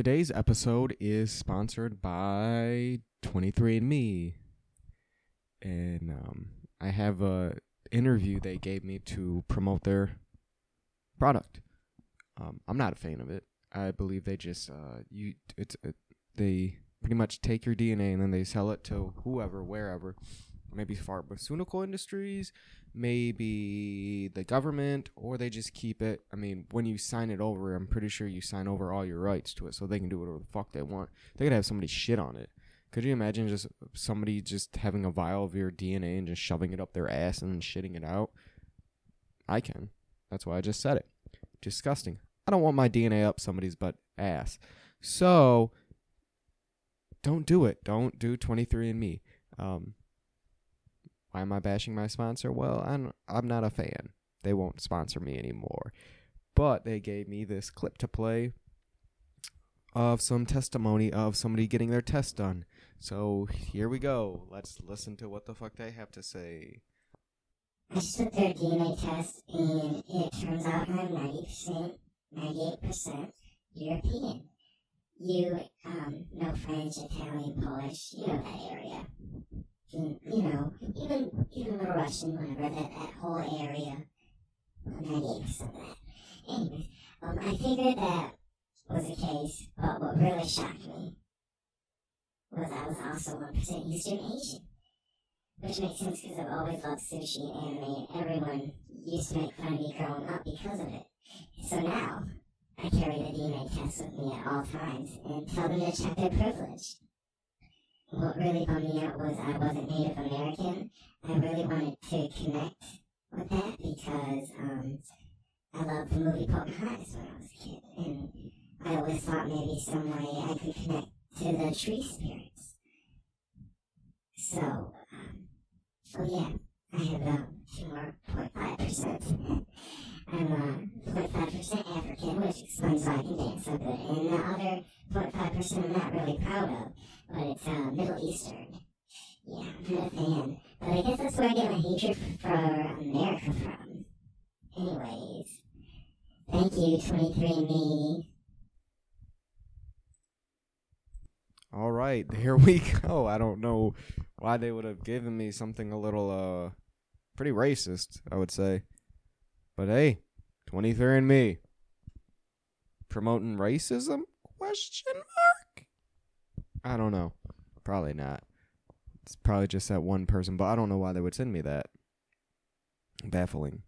Today's episode is sponsored by 23andMe. And um, I have a interview they gave me to promote their product. Um, I'm not a fan of it. I believe they just uh, you it's it, they pretty much take your DNA and then they sell it to whoever, wherever. Maybe pharmaceutical industries, maybe the government, or they just keep it. I mean, when you sign it over, I'm pretty sure you sign over all your rights to it, so they can do whatever the fuck they want. They could have somebody shit on it. Could you imagine just somebody just having a vial of your DNA and just shoving it up their ass and then shitting it out? I can. That's why I just said it. Disgusting. I don't want my DNA up somebody's butt ass. So don't do it. Don't do 23andMe. Um, why am I bashing my sponsor? Well, I'm I'm not a fan. They won't sponsor me anymore. But they gave me this clip to play of some testimony of somebody getting their test done. So here we go. Let's listen to what the fuck they have to say. I just took their DNA test, and it turns out I'm 90%, 98% European. You um, know French, Italian, Polish, you know that area. You, know, even even little Russian, whatever, that, that whole area. 98% of that. Anyways, um, I figured that was the case, but what really shocked me was I was also 1% Eastern Asian. Which makes sense because I've always loved sushi and anime, and everyone used to make fun of me growing up because of it. So now, I carry the DNA test with me at all times and tell them to check their privilege. What really bummed me out was I wasn't Native American. I really wanted to connect with that because um, I loved the movie Pocahontas when I was a kid, and I always thought maybe some way I could connect to the tree spirits. So, um, oh yeah, I have more 0.5%. I'm uh, 0.5% African, which explains why I can dance so good. And the other 0.5% I'm not really proud of, but it's uh, Middle Eastern. Yeah, I'm not a fan. But I guess that's where I get my hatred for America from. Anyways, thank you, 23andMe. All right, here we go. I don't know why they would have given me something a little uh pretty racist, I would say. But hey, 23 and me. promoting racism? Question mark. I don't know. Probably not. It's probably just that one person, but I don't know why they would send me that. Baffling.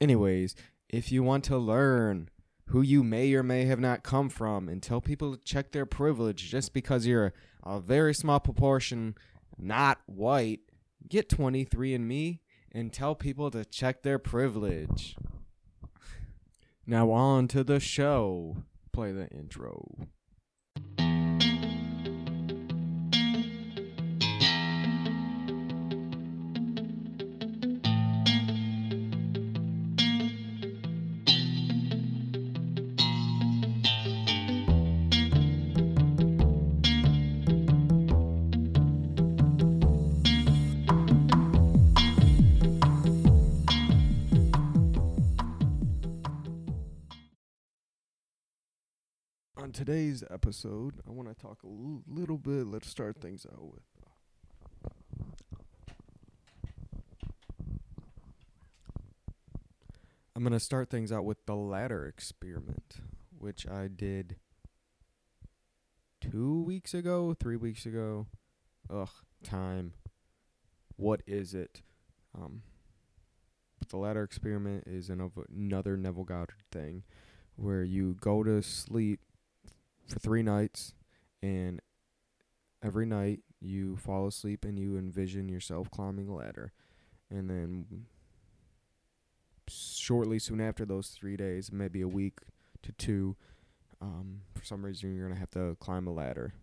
Anyways, if you want to learn who you may or may have not come from and tell people to check their privilege just because you're a very small proportion not white, get 23andMe and tell people to check their privilege. Now on to the show. Play the intro. Today's episode, I want to talk a l- little bit. Let's start things out with. I'm going to start things out with the ladder experiment, which I did two weeks ago, three weeks ago. Ugh, time. What is it? Um, the ladder experiment is an, another Neville Goddard thing where you go to sleep for three nights, and every night you fall asleep and you envision yourself climbing a ladder, and then shortly soon after those three days, maybe a week to two, um, for some reason you're gonna have to climb a ladder,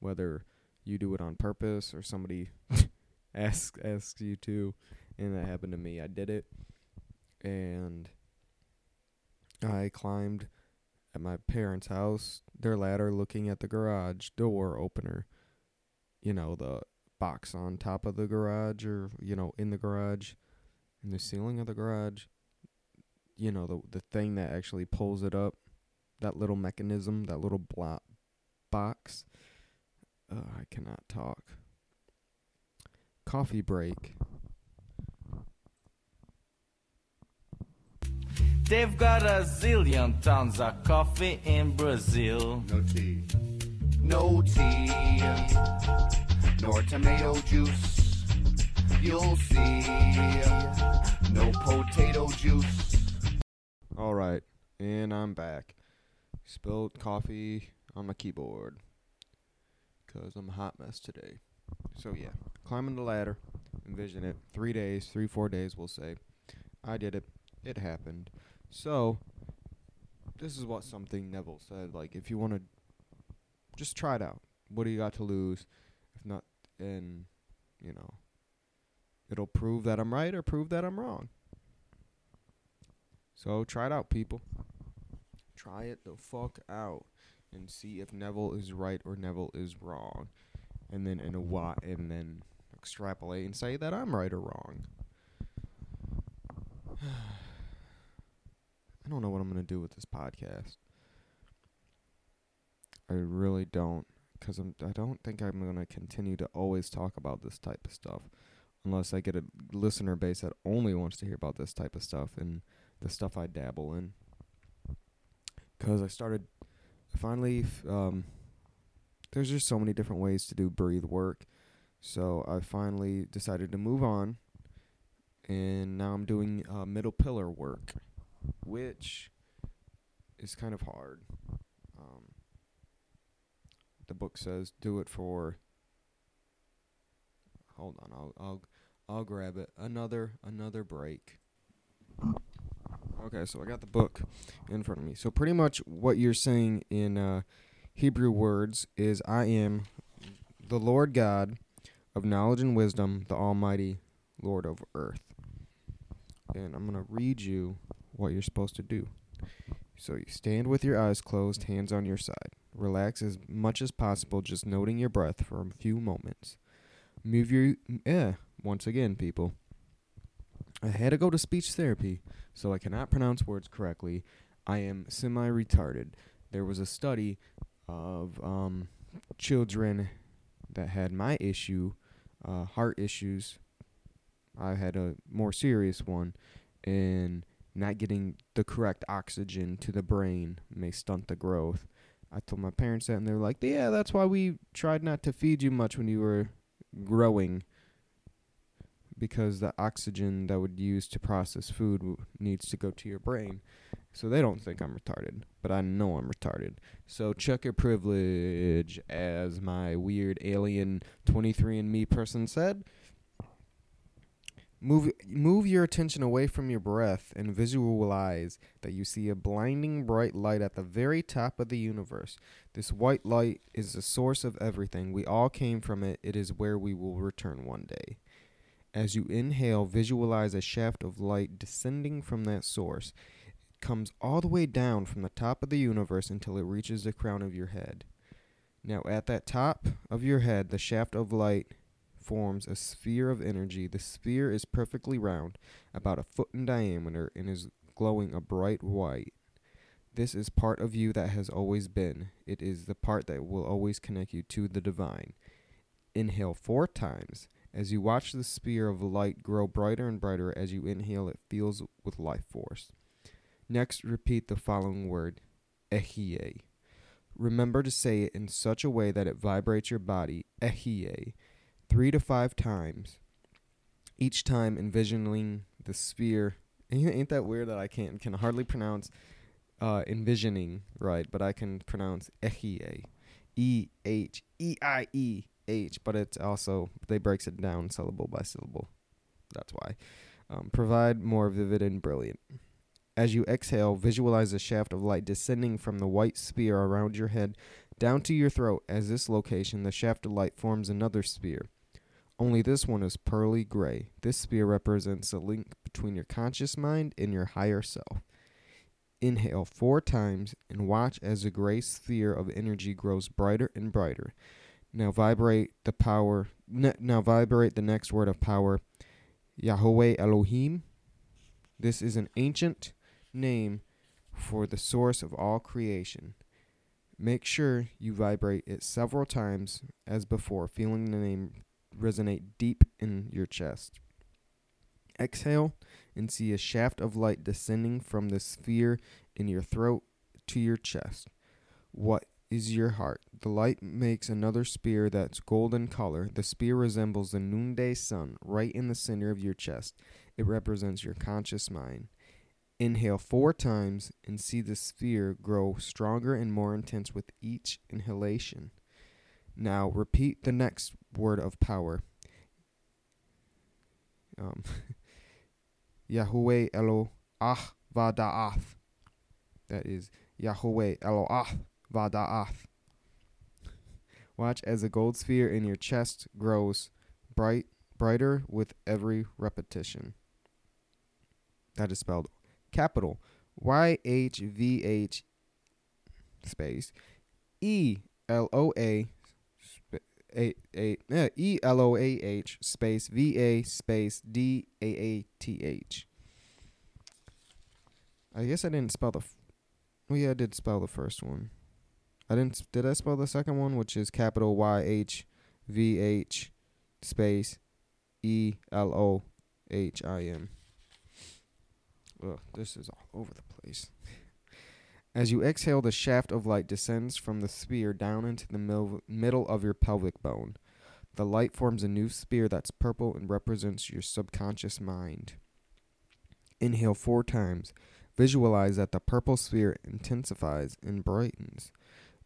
whether you do it on purpose or somebody asks asks you to, and that happened to me. I did it, and I climbed at my parents' house, their ladder looking at the garage door opener. You know, the box on top of the garage or, you know, in the garage, in the ceiling of the garage. You know, the the thing that actually pulls it up that little mechanism, that little block box. Uh, I cannot talk. Coffee break. They've got a zillion tons of coffee in Brazil. No tea. No tea. Nor tomato juice. You'll see. No potato juice. All right, and I'm back. Spilled coffee on my keyboard because I'm a hot mess today. So yeah, climbing the ladder, envision it. Three days, three four days, we'll say. I did it. It happened. So this is what something Neville said. Like, if you want to, just try it out. What do you got to lose? If not, and you know, it'll prove that I'm right or prove that I'm wrong. So try it out, people. Try it the fuck out and see if Neville is right or Neville is wrong, and then in a what, and then extrapolate and say that I'm right or wrong. I don't know what I'm gonna do with this podcast. I really don't, cause I'm. I don't think I'm gonna continue to always talk about this type of stuff, unless I get a listener base that only wants to hear about this type of stuff and the stuff I dabble in. Cause I started, finally, um, there's just so many different ways to do breathe work, so I finally decided to move on, and now I'm doing uh, middle pillar work, which is kind of hard. Um, the book says do it for. Hold on, I'll I'll I'll grab it. Another another break. Okay, so I got the book in front of me. So pretty much what you're saying in uh, Hebrew words is I am the Lord God of knowledge and wisdom, the Almighty Lord of earth. And I'm to read you what you're supposed to do. So you stand with your eyes closed, hands on your side. Relax as much as possible, just noting your breath for a few moments. Move your eh, once again, people. I had to go to speech therapy, so I cannot pronounce words correctly. I am semi retarded. There was a study of um, children that had my issue, uh, heart issues. I had a more serious one, and not getting the correct oxygen to the brain may stunt the growth. I told my parents that, and they were like, "Yeah, that's why we tried not to feed you much when you were growing." because the oxygen that would use to process food w- needs to go to your brain. So they don't think I'm retarded, but I know I'm retarded. So check your privilege, as my weird alien 23andMe person said. Move move your attention away from your breath and visualize that you see a blinding bright light at the very top of the universe. This white light is the source of everything. We all came from it. It is where we will return one day. As you inhale, visualize a shaft of light descending from that source. It comes all the way down from the top of the universe until it reaches the crown of your head. Now, at that top of your head, the shaft of light forms a sphere of energy. The sphere is perfectly round, about a foot in diameter, and is glowing a bright white. This is part of you that has always been. It is the part that will always connect you to the divine. Inhale four times. As you watch the sphere of light grow brighter and brighter as you inhale, it fills with life force. Next, repeat the following word, Eheieh. Remember to say it in such a way that it vibrates your body, Eheieh, three to five times. Each time envisioning the sphere. Ain't that weird that I can't can hardly pronounce uh, envisioning right, but I can pronounce Eheieh, E H E I E H, but it's also they breaks it down syllable by syllable. That's why. Um, provide more vivid and brilliant. As you exhale, visualize a shaft of light descending from the white sphere around your head down to your throat. As this location, the shaft of light forms another sphere. Only this one is pearly gray. This sphere represents a link between your conscious mind and your higher self. Inhale four times and watch as the gray sphere of energy grows brighter and brighter. Now vibrate the power. Ne- now vibrate the next word of power, Yahweh Elohim. This is an ancient name for the source of all creation. Make sure you vibrate it several times as before, feeling the name resonate deep in your chest. Exhale and see a shaft of light descending from the sphere in your throat to your chest. What is your heart? The light makes another spear that's golden color. The spear resembles the noonday sun right in the center of your chest. It represents your conscious mind. Inhale four times and see the sphere grow stronger and more intense with each inhalation. Now repeat the next word of power. Um, Yahweh Elo Ah Vada'ath. That is Yahweh Eloah Vada'ath. Watch as the gold sphere in your chest grows bright, brighter with every repetition. That is spelled capital Y H V H space E L O A E L O A H space V A space D A A T H. I guess I didn't spell the. F- oh yeah, I did spell the first one. I didn't. Did I spell the second one, which is capital Y H V H space E L O H I M. Ugh, this is all over the place. As you exhale, the shaft of light descends from the sphere down into the mil- middle of your pelvic bone. The light forms a new spear that's purple and represents your subconscious mind. Inhale four times. Visualize that the purple sphere intensifies and brightens.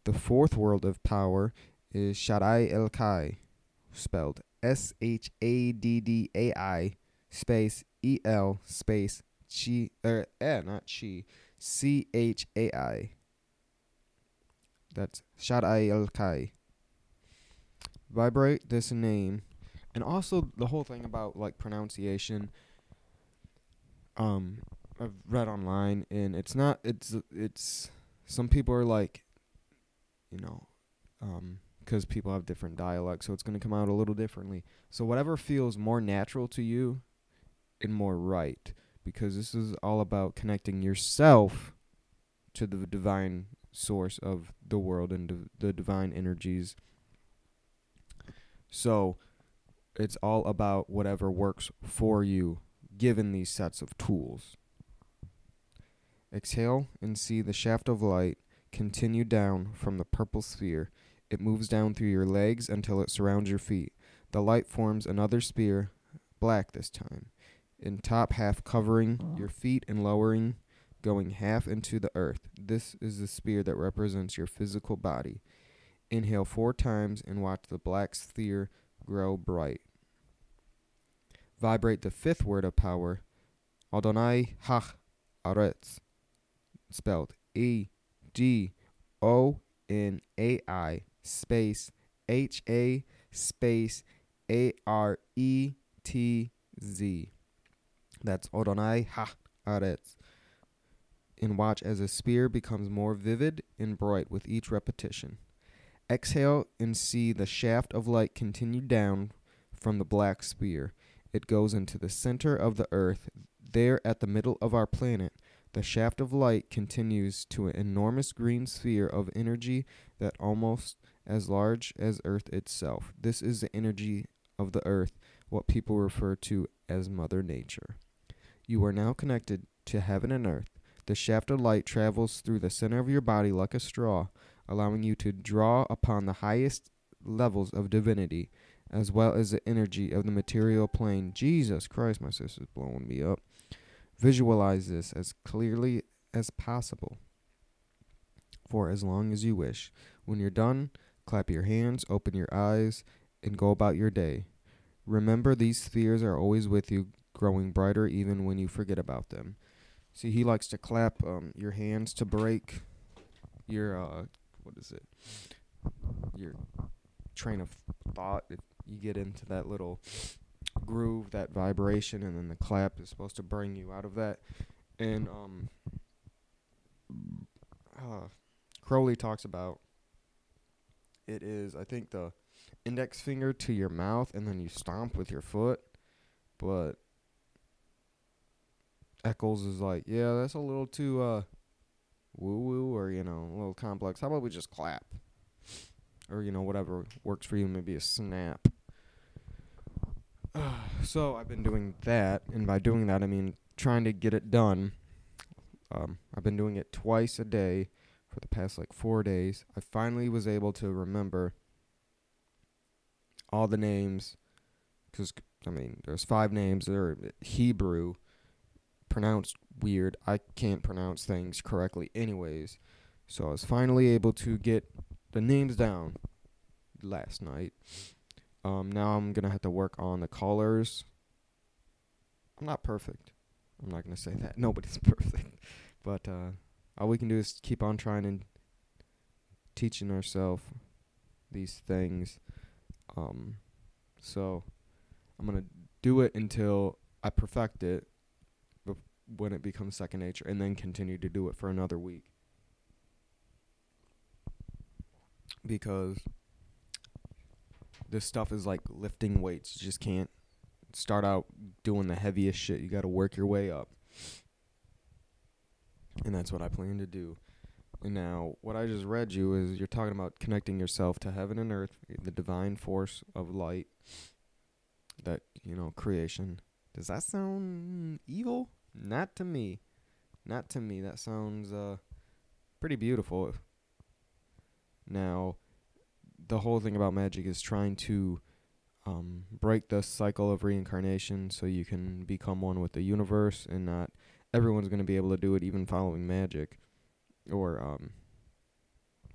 The fourth world of power is Shaddai El Kai, spelled S H A D D A I space E L space Chi, er, eh, not Chi, C H A I. That's Shaddai El Kai. Vibrate this name, and also the whole thing about like pronunciation. Um, I've read online, and it's not. It's it's. Some people are like, you know, um, because people have different dialects, so it's gonna come out a little differently. So whatever feels more natural to you, and more right because this is all about connecting yourself to the divine source of the world and div- the divine energies. So it's all about whatever works for you given these sets of tools. Exhale and see the shaft of light continue down from the purple sphere. It moves down through your legs until it surrounds your feet. The light forms another sphere, black this time in top half covering your feet and lowering going half into the earth. This is the spear that represents your physical body. Inhale four times and watch the black sphere grow bright. Vibrate the fifth word of power, Adonai Hach Aretz, spelled E D O N A I space H A space A R E T Z. That's Odonai Ha Aretz. And watch as a spear becomes more vivid and bright with each repetition. Exhale and see the shaft of light continue down from the black spear. It goes into the center of the earth. There at the middle of our planet, the shaft of light continues to an enormous green sphere of energy that almost as large as earth itself. This is the energy of the earth, what people refer to as Mother Nature. You are now connected to heaven and earth. The shaft of light travels through the center of your body like a straw, allowing you to draw upon the highest levels of divinity, as well as the energy of the material plane. Jesus Christ, my sister's blowing me up. Visualize this as clearly as possible for as long as you wish. When you're done, clap your hands, open your eyes, and go about your day. Remember, these spheres are always with you, growing brighter even when you forget about them. See, he likes to clap um, your hands to break your uh, what is it? Your train of thought. If you get into that little groove, that vibration, and then the clap is supposed to bring you out of that. And um, uh, Crowley talks about it is, I think, the index finger to your mouth, and then you stomp with your foot. But Eccles is like, yeah, that's a little too uh woo woo or, you know, a little complex, how about we just clap? Or, you know, whatever works for you, maybe a snap. so I've been doing that, and by doing that, I mean trying to get it done. Um, I've been doing it twice a day for the past like four days. I finally was able to remember all the names, because I mean, there's five names. They're Hebrew, pronounced weird. I can't pronounce things correctly, anyways. So I was finally able to get the names down last night. Um, now I'm gonna have to work on the colors. I'm not perfect. I'm not gonna say that. Nobody's perfect, but uh, all we can do is keep on trying and teaching ourselves these things. Um, so I'm gonna do it until I perfect it, when it becomes second nature, and then continue to do it for another week. Because this stuff is like lifting weights. You just can't start out doing the heaviest shit. You got to work your way up. And that's what I plan to do. And now, what I just read you is you're talking about connecting yourself to heaven and earth, the divine force of light, that, you know, creation. Does that sound evil? Not to me. Not to me. That sounds uh pretty beautiful. Now, the whole thing about magic is trying to um, break the cycle of reincarnation so you can become one with the universe and not everyone's going to be able to do it even following magic or um,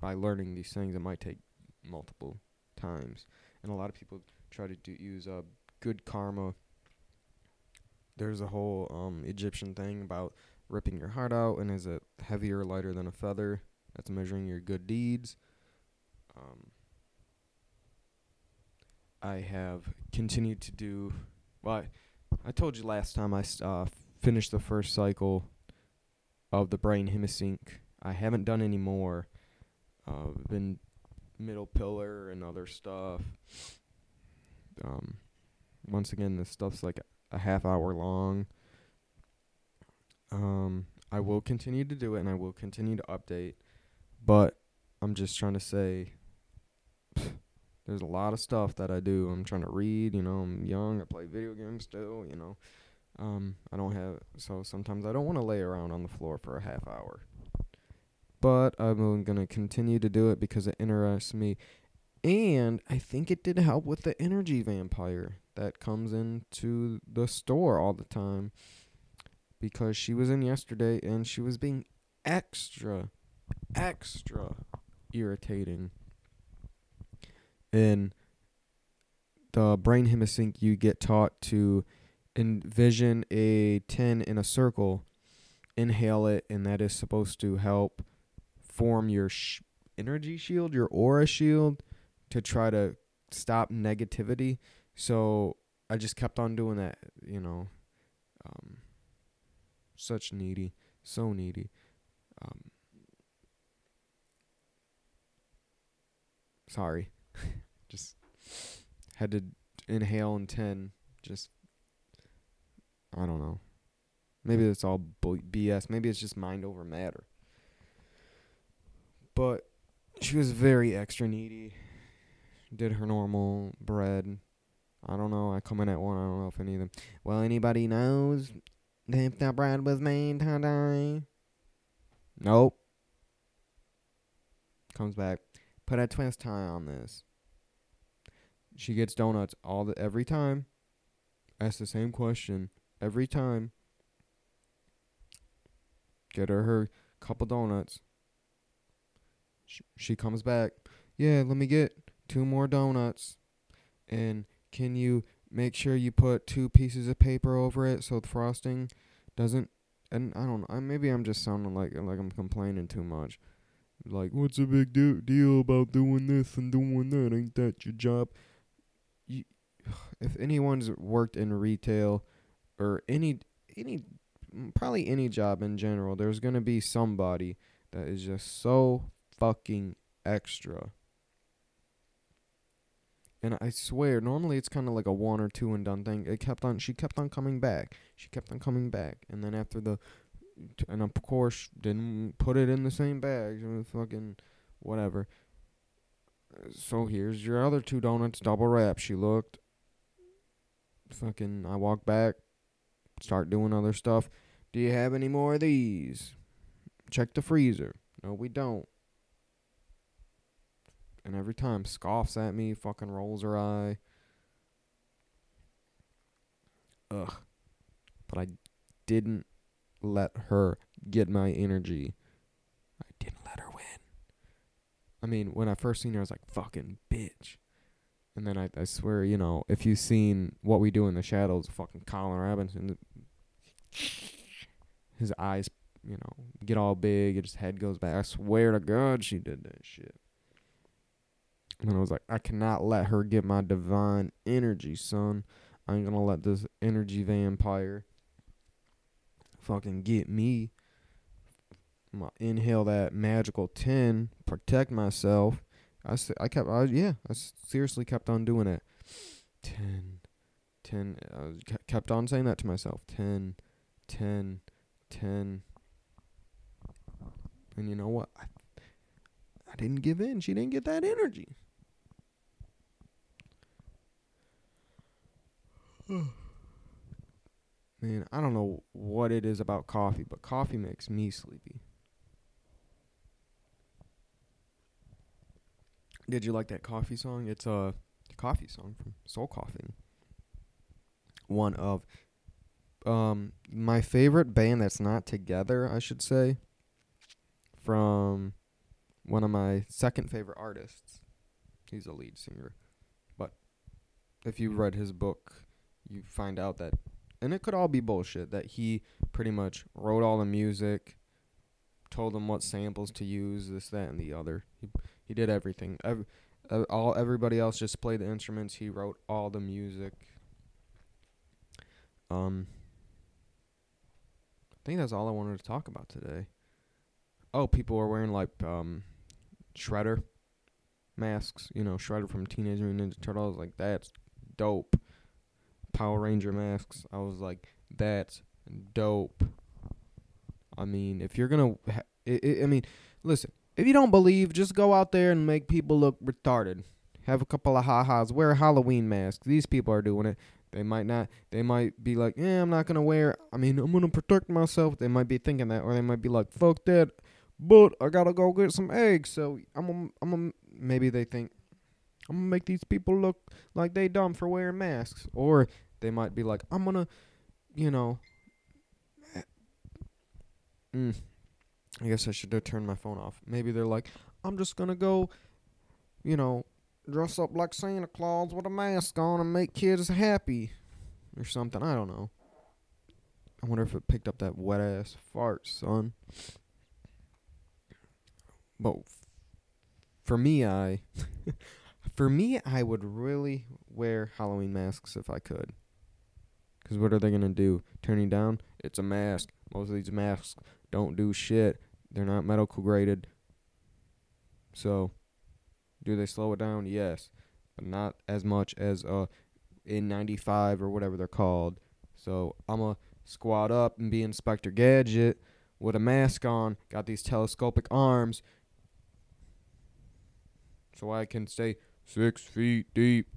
by learning these things it might take multiple times and a lot of people try to do, use uh, good karma there's a whole um, egyptian thing about ripping your heart out and is it heavier or lighter than a feather that's measuring your good deeds um, I have continued to do. Well, I, I told you last time I uh, finished the first cycle of the brain hemisync. I haven't done any more. Uh, been middle pillar and other stuff. Um, once again, this stuff's like a half hour long. Um, I will continue to do it and I will continue to update, but I'm just trying to say there's a lot of stuff that I do. I'm trying to read, you know, I'm young, I play video games still, you know. Um, I don't have so sometimes I don't want to lay around on the floor for a half hour. But I'm going to continue to do it because it interests me. And I think it did help with the energy vampire that comes into the store all the time. Because she was in yesterday and she was being extra, extra irritating. In the brain hemisync, you get taught to envision a 10 in a circle, inhale it, and that is supposed to help form your sh- energy shield, your aura shield, to try to stop negativity. So I just kept on doing that, you know. Um, such needy, so needy. Um, sorry, just had to inhale in ten. Just I don't know. Maybe it's all BS. Maybe it's just mind over matter. But she was very extra needy. Did her normal bread. I don't know. I come in at one. I don't know if any of them. Well, anybody knows if the bread was made today? Nope. Comes back. Put a twist tie on this. She gets donuts all the every time. Asks the same question every time. Get her her couple donuts. Sh- she comes back. Yeah, let me get two more donuts. And can you make sure you put two pieces of paper over it so the frosting doesn't and I don't know, maybe I'm just sounding like like I'm complaining too much. Like, what's the big do- deal about doing this and doing that? Ain't that your job? You, if anyone's worked in retail or any any probably any job in general, there's gonna be somebody that is just so fucking extra. And I swear, normally it's kind of like a one or two and done thing. It kept on. She kept on coming back. She kept on coming back. And then after the, and of course didn't put it in the same bag. Fucking whatever. So here's your other two donuts, double wrap. She looked. Fucking, I walk back, start doing other stuff. Do you have any more of these? Check the freezer. No, we don't. And every time scoffs at me, fucking rolls her eye. Ugh. But I didn't let her get my energy. I didn't let her win. I mean, when I first seen her, I was like, fucking bitch. And then I, I swear, you know, if you've seen What We Do in the Shadows, fucking Colin Robinson, his eyes, you know, get all big, his head goes back. I swear to God, she did that shit. And I was like, I cannot let her get my divine energy, son. I ain't gonna let this energy vampire fucking get me. I'm gonna inhale that magical 10, protect myself. I, I kept, I, yeah, I seriously kept on doing it. 10, 10, I ke- kept on saying that to myself. 10, 10, 10. And you know what? I, I didn't give in. She didn't get that energy. Man, I don't know what it is about coffee, but coffee makes me sleepy. Did you like that coffee song? It's a coffee song from Soul Coughing. One of um my favorite band that's not together, I should say, from one of my second favorite artists. He's a lead singer. But if you read his book, you find out that and it could all be bullshit that he pretty much wrote all the music, told them what samples to use, this, that, and the other. He he did everything. Ev- uh, all everybody else just played the instruments. He wrote all the music. Um, I think that's all I wanted to talk about today. Oh, people are wearing like um, Shredder masks. You know, Shredder from Teenage Mutant Ninja Turtles. Like that's dope. Power Ranger masks. I was like, that's dope. I mean, if you're gonna, ha- I, I, mean, listen. If you don't believe, just go out there and make people look retarded. Have a couple of ha-has. Wear a Halloween mask. These people are doing it. They might not. They might be like, "Yeah, I'm not gonna wear. I mean, I'm gonna protect myself." They might be thinking that, or they might be like, "Fuck that," but I gotta go get some eggs. So I'm. Gonna, I'm. Gonna, maybe they think I'm gonna make these people look like they dumb for wearing masks, or they might be like, "I'm gonna," you know. Mm, I guess I should have turned my phone off. Maybe they're like, "I'm just gonna go," you know, dress up like Santa Claus with a mask on and make kids happy or something. I don't know. I wonder if it picked up that wet ass fart, son. But for me, I for me, I would really wear Halloween masks if I could. Cause what are they gonna do? Turning down? It's a mask. Most of these masks don't do shit. They're not medical graded. So, do they slow it down? Yes, but not as much as uh N95 or whatever they're called. So I'm a squat up and be Inspector Gadget with a mask on. Got these telescopic arms, so I can stay six feet deep,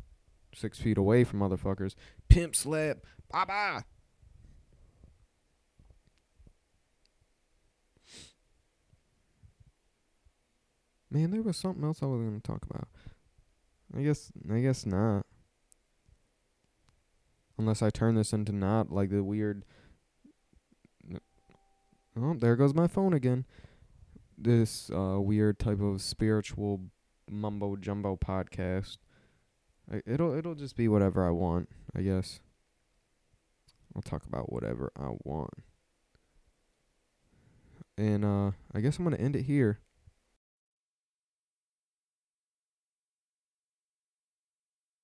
six feet away from motherfuckers. Pimp slap, bye. Man, there was something else I was gonna talk about. I guess I guess not. Unless I turn this into not like the weird Oh, there goes my phone again. This uh weird type of spiritual mumbo jumbo podcast. I, it'll it'll just be whatever I want, I guess. I'll talk about whatever I want. And uh I guess I'm going to end it here.